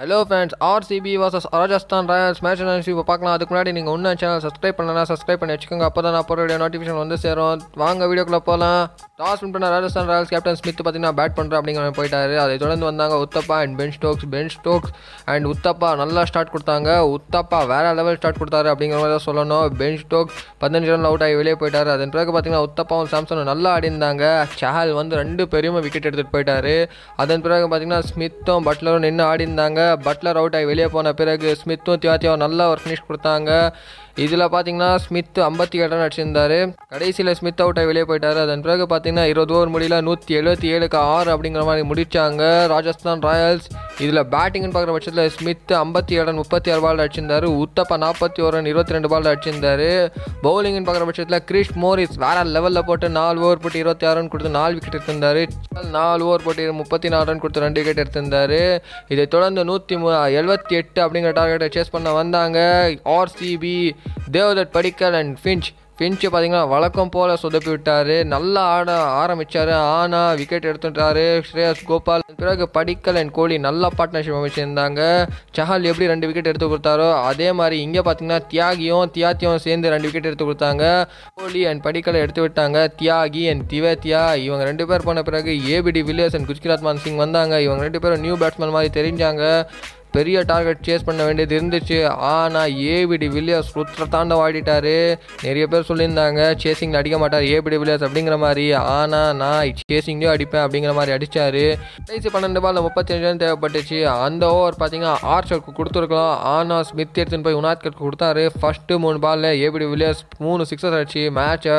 Hello friends RCB versus Rajasthan Royals match நினச்சி இப்போ பார்க்கலாம். அதுக்கு முன்னாடி நீங்கள் இன்னும் சேனல் சப்ஸ்கிரைப் பண்ணலாம் சப்ஸ்கிரைப் பண்ணி வச்சுக்கோங்க. அப்போ தான் நான் போகிற நோட்டிஃபிகேஷன் வந்து சேரும். வாங்க வீடியோக்குள்ளே போகலாம் டாஸ் வின் பண்ண ராஜஸ்தான் ராயல்ஸ் கேப்டன் ஸ்மித் பார்த்தீங்கன்னா பேட் பண்ணுற அப்படிங்கிற மாதிரி போயிட்டாரு. அதை தொடர்ந்து வந்தாங்க Uthappa and Ben Stokes Ben Stokes and Uthappa நல்லா ஸ்டார்ட் கொடுத்தாங்க. உத்தப்பா வேறு லெவல் ஸ்டார்ட் கொடுத்தாரு அப்படிங்கிற மாதிரி தான் சொல்லணும். பென் ஸ்டோக்ஸ் பதினஞ்சு ரன் அவுட் ஆகி வெளியே போயிட்டார். அதன் பிறகு பார்த்தீங்கன்னா உத்தப்பாவும் சாம்சனும் நல்லா ஆடிருந்தாங்க சஹல் வந்து ரெண்டு பேருமே விக்கெட் எடுத்துகிட்டு போயிட்டாரு. அதன் பிறகு பார்த்தீங்கன்னா ஸ்மித்தும் பட்லரும் நின்று ஆடிருந்தாங்க பட்லர் அவுட் ஆகி வெளியே போன பிறகு ஸ்மித்தும் தியாத்தியாவும் நல்லா ஒரு ஃபினிஷ் கொடுத்தாங்க. இதில் பார்த்தீங்கன்னா ஸ்மித் ஐம்பத்தி ஏழு ரன் அடிச்சிருந்தாரு. கடைசியில் ஸ்மித் அவுட் ஆகி வெளியே போயிட்டார். அதன் பிறகு பார்த்தீங்கன்னா இருபது ஓவர் முடியல நூற்றி எழுபத்தி ஏழுக்கு ஆறு அப்படிங்கிற மாதிரி முடித்தாங்க ராஜஸ்தான் ராயல்ஸ். இதில் பேட்டிங்னு பார்க்குற பட்சத்தில் ஸ்மித் ஐம்பத்தி ஏழு ரன் முப்பத்தி ஆறு பால் அடிச்சிருந்தாரு. உத்தப்பா நாற்பத்தி ஒரு ரன் இருபத்தி ரெண்டு பால் அடிச்சிருந்தாரு. பவுலிங்னு பார்க்குற பட்சத்தில் கிரிஷ் மோரிஸ் வேற லெவலில் போட்டு நாலு ஓவர் போட்டு இருபத்தி ஆறு ரன் கொடுத்து நாலு விக்கெட் எடுத்திருந்தாரு. நாலு ஓவர் போட்டு முப்பத்தி நாலு ரன் கொடுத்து ரெண்டு விக்கெட் எடுத்திருந்தாரு. இதை தொடர்ந்து நூற்றி எழுபத்தி எட்டு அப்படிங்கிற டார்கெட்டை சேஸ் பண்ண வந்தாங்க. RCB Devdutt Padikkal and Finch Finch பார்த்தீங்கன்னா வழக்கம் போல் சொதப்பி விட்டார். நல்லா ஆட ஆரம்பித்தார் ஆனால் விக்கெட் எடுத்துட்டாரு. ஸ்ரேயஸ் கோபால். பிறகு படிக்கல் அண்ட் கோலி நல்லா பார்ட்னர்ஷிப் அமைச்சிருந்தாங்க. சஹால் எப்படி ரெண்டு விக்கெட் எடுத்து கொடுத்தாரோ அதே மாதிரி இங்கே பார்த்தீங்கன்னா தியாகியும் தியாத்தியும் சேர்ந்து ரெண்டு விக்கெட் எடுத்து கொடுத்தாங்க. கோலி அண்ட் படிக்கலை எடுத்து விட்டாங்க. தியாகி அண்ட் திவேத்தியா இவங்க ரெண்டு பேர் போன பிறகு ஏபிடி வில்லியர்ஸ் அண்ட் குஜ்கிராத் மான் சிங் வந்தாங்க. இவங்க ரெண்டு பேரும் நியூ பேட்ஸ்மேன் மாதிரி தெரிஞ்சாங்க. பெரிய டார்கெட் சேஸ் பண்ண வேண்டியது இருந்துச்சு. ஆனால் ஏபிடி வில்லியர்ஸ் ருத்ர தாண்டம் நிறைய பேர் சொல்லியிருந்தாங்க சேசிங்கில் அடிக்க மாட்டார் ஏபிடி வில்லியர்ஸ் அப்படிங்கிற மாதிரி. ஆனால் நான் சேசிங்லேயும் அடிப்பேன் அப்படிங்கிற மாதிரி அடித்தார் கடைசி பன்னெண்டு பால் முப்பத்தஞ்சு ரன் தேவைப்பட்டுச்சு. அந்த ஓவர் பார்த்தீங்கன்னா ஆர்ச்சருக்கு கொடுத்துருக்கலாம். ஆனால் ஸ்மித் எடுத்துன்னு போய் உனாத்கருக்கு கொடுத்தாரு. ஃபஸ்ட்டு மூணு பாலில் ஏபிடி வில்லியர்ஸ் மூணு சிக்ஸஸ் அடிச்சு மேட்சை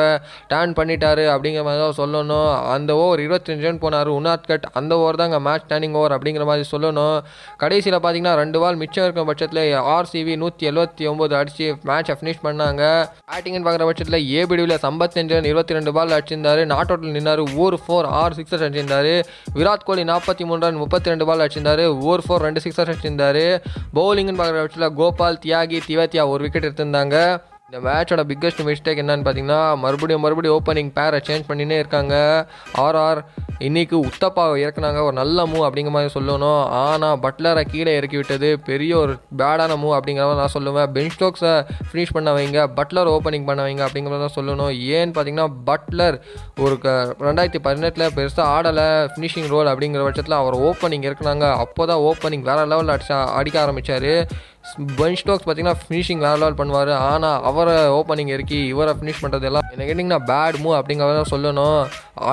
டேர்ன் பண்ணிட்டாரு அப்படிங்கிற மாதிரி தான் சொல்லணும். அந்த ஓவர் இருபத்தஞ்சு ரன் போனார் உனாத்கட் அந்த ஓவர் தான் மேட்ச் டேர்னிங் ஓவர் அப்படிங்கிற மாதிரி சொல்லணும். கடைசியில் பார்த்தீங்கன்னா பார்த்தீங்கன்னா ரெண்டு பால் மிச்சம் இருக்கும் பட்சத்தில் ஆர்சிபி நூற்றி எழுபத்தி ஒம்பது அடிச்சு மேட்சை ஃபினிஷ் பண்ணாங்க. பேட்டிங்னு பார்க்குற பட்சத்தில் ஏ பிடிவில் ஐம்பத்தஞ்சு ரன் இருபத்தி ரெண்டு பால் அடிச்சிருந்தார். நாட் அவுட்டில் நின்னார் ஒரு ஃபோர் ஆறு சிக்ஸஸ் அடிச்சிருந்தாரு. விராட் கோலி நாற்பத்தி மூணு ரன் முப்பத்தி ரெண்டு பால் அடிச்சிருந்தாரு. ஒரு ஃபோர் ரெண்டு சிக்ஸஸ் அடிச்சிருந்தாரு. பவுலிங்னு பார்க்குற பட்சத்தில் கோபால் தியாகி திவாத்தியா ஒரு விக்கெட் எடுத்திருந்தாங்க. இந்த மேட்சோட பிக்கஸ்ட் மிஸ்டேக் என்னன்னு பார்த்தீங்கன்னா மறுபடியும் மறுபடியும் ஓப்பனிங் பேரை சேஞ்ச் பண்ணினே இருக்காங்க. ஆர்ஆர் இன்னைக்கு உத்தப்பாவை இறக்குனாங்க. ஒரு நல்ல மூவ் அப்படிங்கிற மாதிரி சொல்லணும். ஆனால் பட்லரை கீழே இறக்கி விட்டது. பெரிய ஒரு பேடான மூவ் அப்படிங்கிற மாதிரி நான் சொல்லுவேன். பென் ஸ்டோக்ஸை ஃபினிஷ் பண்ண வைங்க. பட்லர் ஓப்பனிங் பண்ண வைங்க அப்படிங்கிற மாதிரி தான் சொல்லணும். ஏன்னு பார்த்தீங்கன்னா பட்லர் ஒரு க ரெண்டாயிரத்தி பதினெட்டில் பெருசாக ஆடலை. ஃபினிஷிங் ரோல் அப்படிங்கிற பட்சத்தில் அவர் ஓப்பனிங் இறக்குனாங்க. அப்போ தான் ஓப்பனிங் வேறு லெவலில் அடிச்சா அடிக்க ஆரம்பித்தார் பென் ஸ்டோக்ஸ் பார்த்தீங்கன்னா ஃபினிஷிங் வேறு லெவல் பண்ணுவார். ஆனால் அவரை ஓப்பனிங் இறக்கி இவரை ஃபினிஷ் பண்ணுறது எல்லாம் கேட்டிங்கன்னா பேட் மூவ் அப்படிங்கிறத சொல்லணும்.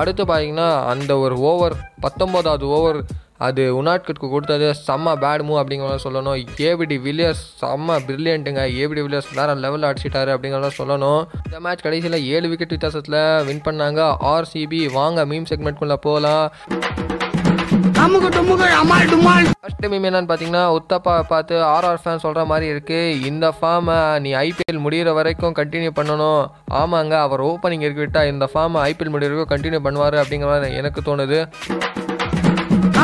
அடுத்து பார்த்தீங்கன்னா அந்த ஒரு ஓவர் பத்தொம்போதாவது ஓவர் அது உனாட்கட்கு கொடுத்தது செம்ம பேட் மூவ் அப்படிங்கிறத சொல்லணும். ஏபிடி வில்லியர்ஸ் செம்ம பிரில்லியண்ட்டுங்க ஏபிடி வில்லியர்ஸ் வேறு லெவலில் அடிச்சிட்டாரு அப்படிங்கிறத சொல்லணும். இந்த மேட்ச் கடைசியில் ஏழு விக்கெட் வித்தியாசத்தில் வின் பண்ணாங்க. ஆர்சிபி வாங்க மீம் செக்மெண்ட்குள்ளே போகலாம் அமுக டுமுக அமால் டுமால். ஃபர்ஸ்ட் மீம் என்னன்னு பார்த்தீங்கன்னா உத்தப்பா பார்த்து ஆர்ஆர் ஃபேன் சொல்கிற மாதிரி இருக்குது இந்த ஃபார்மை நீ ஐபிஎல் முடிகிற வரைக்கும் கண்டினியூ பண்ணணும். ஆமாங்க அவர் ஓப்பனிங் இருக்கு விட்டா இந்த ஃபார்மை ஐபிஎல் முடிகிற வரைக்கும் கண்டினியூ பண்ணுவார் அப்படிங்கிற மாதிரி எனக்கு தோணுது.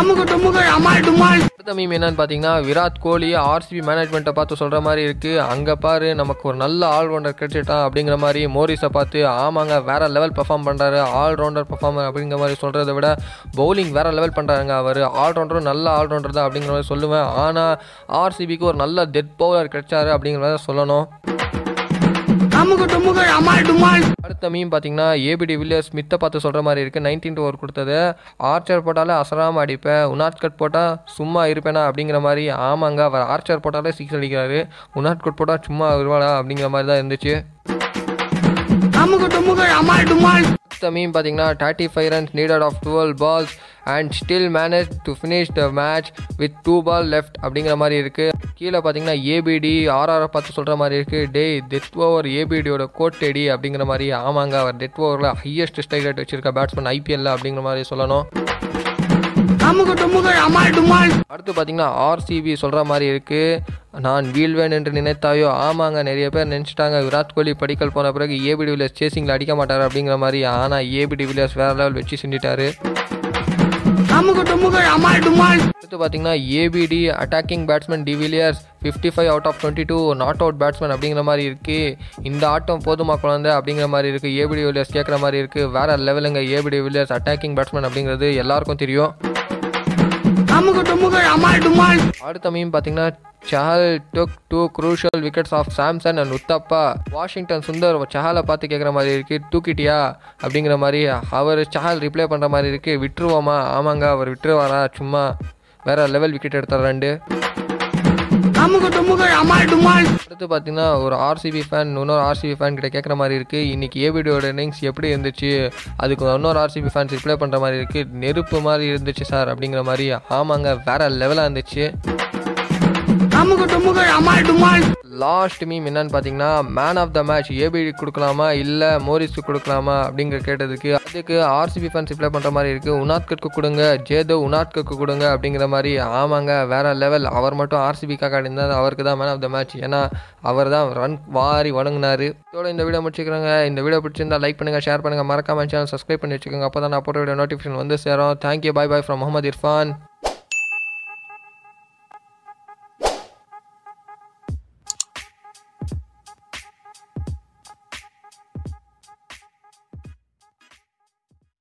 அமுக டுமுக அமால் டுமால். அடுத்த மீம் என்னன்னு பார்த்தீங்கன்னா விராட் கோலி ஆர்சிபி மேனேஜ்மெண்ட்டை பார்த்து சொல்கிற மாதிரி இருக்குது அங்கே பாரு நமக்கு ஒரு நல்ல ஆல்ரவுண்டர் கிடைச்சிட்டான் அப்படிங்கிற மாதிரி மோரிஸை பார்த்து ஆமாங்க வேற லெவல் பெர்ஃபார்ம் பண்ணுறாரு ஆல்ரவுண்டர் பெர்ஃபார்மர் அப்படிங்கிற மாதிரி சொல்கிறத விட பவுலிங் வேற லெவல் பண்ணுறாங்க அவர். ஆல்ரவுண்டரும் நல்ல ஆல்ரவுண்டர் தான் அப்படிங்கிற மாதிரி சொல்லுவேன். ஆனால் ஆர்சிபிக்கு ஒரு நல்ல டெட் பவுலர் கிடைச்சாரு அப்படிங்கிற மாதிரி சொல்லணும். அமுக டுமுக அமால் டுமால். அடுத்த மீம் பார்த்தீங்கன்னா ஏபிடி வில்லியர்ஸ் மித்தை பார்த்து சொல்கிற மாதிரி இருக்குது நைன்டீன் ஓவர் கொடுத்தது. ஆர்ச்சர் போட்டாலே அசராமல் அடிப்பேன். உனாட் கட் போட்டால் சும்மா இருப்பேனா அப்படிங்கிற மாதிரி ஆமாங்க அவர் ஆர்ச்சர் போட்டாலே சிக்ஸ் அடிக்கிறாரு. உனாட் கட் போட்டால் சும்மா வருவாடா அப்படிங்கிற மாதிரி தான் இருந்துச்சு. அமுக டுமுக அமால் டுமால். அடுத்த மீம் பார்த்தீங்கன்னா thirty five runs needed off twelve balls and still manage to finish the match with two ball left அப்படிங்கிற மாதிரி இருக்குது கீழே பார்த்தீங்கன்னா ஏபிடி ஆர்ஆரை பார்த்து சொல்கிற மாதிரி இருக்குது டே டெத் ஓவர் ஏபிடியோட கோட்டடி அப்படிங்கிற மாதிரி ஆமாங்க அவர் டெத் ஓவரில் ஹையஸ்ட் ஸ்ட்ரைக் ரேட் வச்சிருக்க பேட்ஸ்மேன் ஐபிஎல்ல அப்படிங்கிற மாதிரி சொல்லணும். அடுத்து பார்த்தீங்கன்னா ஆர்சிபி சொல்கிற மாதிரி இருக்குது நான் வீழ்வேன் என்று நினைத்தாயோ? ஆமாங்க நிறைய பேர் நினச்சிட்டாங்க. விராட் கோலி படிக்கல் போன பிறகு ஏபிடி வில்லியர்ஸ் சேசிங்கில் அடிக்க மாட்டார் அப்படிங்கிற மாதிரி ஆனால் ஏபிடி வில்லியர்ஸ் வேறு லெவல் வச்சு செஞ்சிட்டாரு அமுக டுமுக அமால் டுமால் அடுத்து பார்த்தீங்கன்னா ABD attacking batsman de Villiers fifty five out of twenty two not out batsman அப்படிங்கிற மாதிரி இருக்குது இந்த ஆட்டம் போதுமா குழந்தை அப்படிங்கிற மாதிரி இருக்குது ஏபிடி வில்லியர்ஸ் கேட்குற மாதிரி இருக்குது வேற லெவலுங்க ஏபிடி வில்லியர்ஸ் அட்டாக்கிங் பேட்ஸ்மேன் அப்படிங்கிறது எல்லாருக்கும் தெரியும். அமால் டுமால். அடுத்த மீம் பார்த்தீங்கன்னா Chahal took two crucial wickets of Samson and Uthappa Washington Sundar சஹலை பார்த்து கேட்குற மாதிரி இருக்கு தூக்கிட்டியா? அப்படிங்கிற மாதிரி அவர் சஹல் ரிப்ளை பண்ணுற மாதிரி இருக்கு விட்டுருவோமா? ஆமாங்க அவர் விட்டுருவாரா? சும்மா வேற லெவல் விக்கெட் எடுத்தார் ரெண்டு. அமுகு டுமுகு அமால் டுமால். அடுத்து பார்த்தீங்கன்னா ஒரு ஆர்சிபி ஃபேன் இன்னொரு ஆர்சிபி ஃபேன் கிட்ட கேட்குற மாதிரி இருக்குது இன்னைக்கு ஏபிடியோட இன்னிங்ஸ் எப்படி இருந்துச்சு? அதுக்கு இன்னொரு ஆர்சிபி ஃபேன்ஸ் ரிப்ளை பண்ணுற மாதிரி இருக்குது நெருப்பு மாதிரி இருந்துச்சு சார் அப்படிங்கிற மாதிரி. ஆமாங்க வேற லெவலாக இருந்துச்சு. அமால் டுமால். லாஸ்ட் மீம் என்னன்னு பார்த்தீங்கன்னா man of the match AB கொடுக்கலாமா இல்லை மோரிஸ்க்கு கொடுக்கலாமா அப்படிங்கிற கேட்டதுக்கு அதுக்கு ஆர்சிபி ஃபேன்ஸ் ரிப்ளை பண்ணுற மாதிரி இருக்குது உனாத்கட்க்கு கொடுங்க ஜேதவ் உனாத்கட்க்கு கொடுங்க அப்படிங்கிற மாதிரி ஆமாங்க வேற லெவல் அவர் மட்டும் ஆர்சிபிக்காக இருந்தால் அவருக்கு தான் மேன் ஆஃப் த மேட்ச் ஏன்னா அவர் தான் ரன் வாரி வணங்கினாரு. இதோட இந்த வீடியோ முடிச்சுக்கிறோங்க. இந்த வீடியோ பிடிச்சிருந்தா லைக் பண்ணுங்கள் ஷேர் பண்ணுங்க. மறக்காம சேனல் சப்ஸ்கிரைப் பண்ணி வச்சுக்கோங்க. அப்போ தான் நான் போட்ட வீடியோ நோட்டிஃபிகேஷன் வந்து சேரும். Thank you bye bye from Mohammed Irfan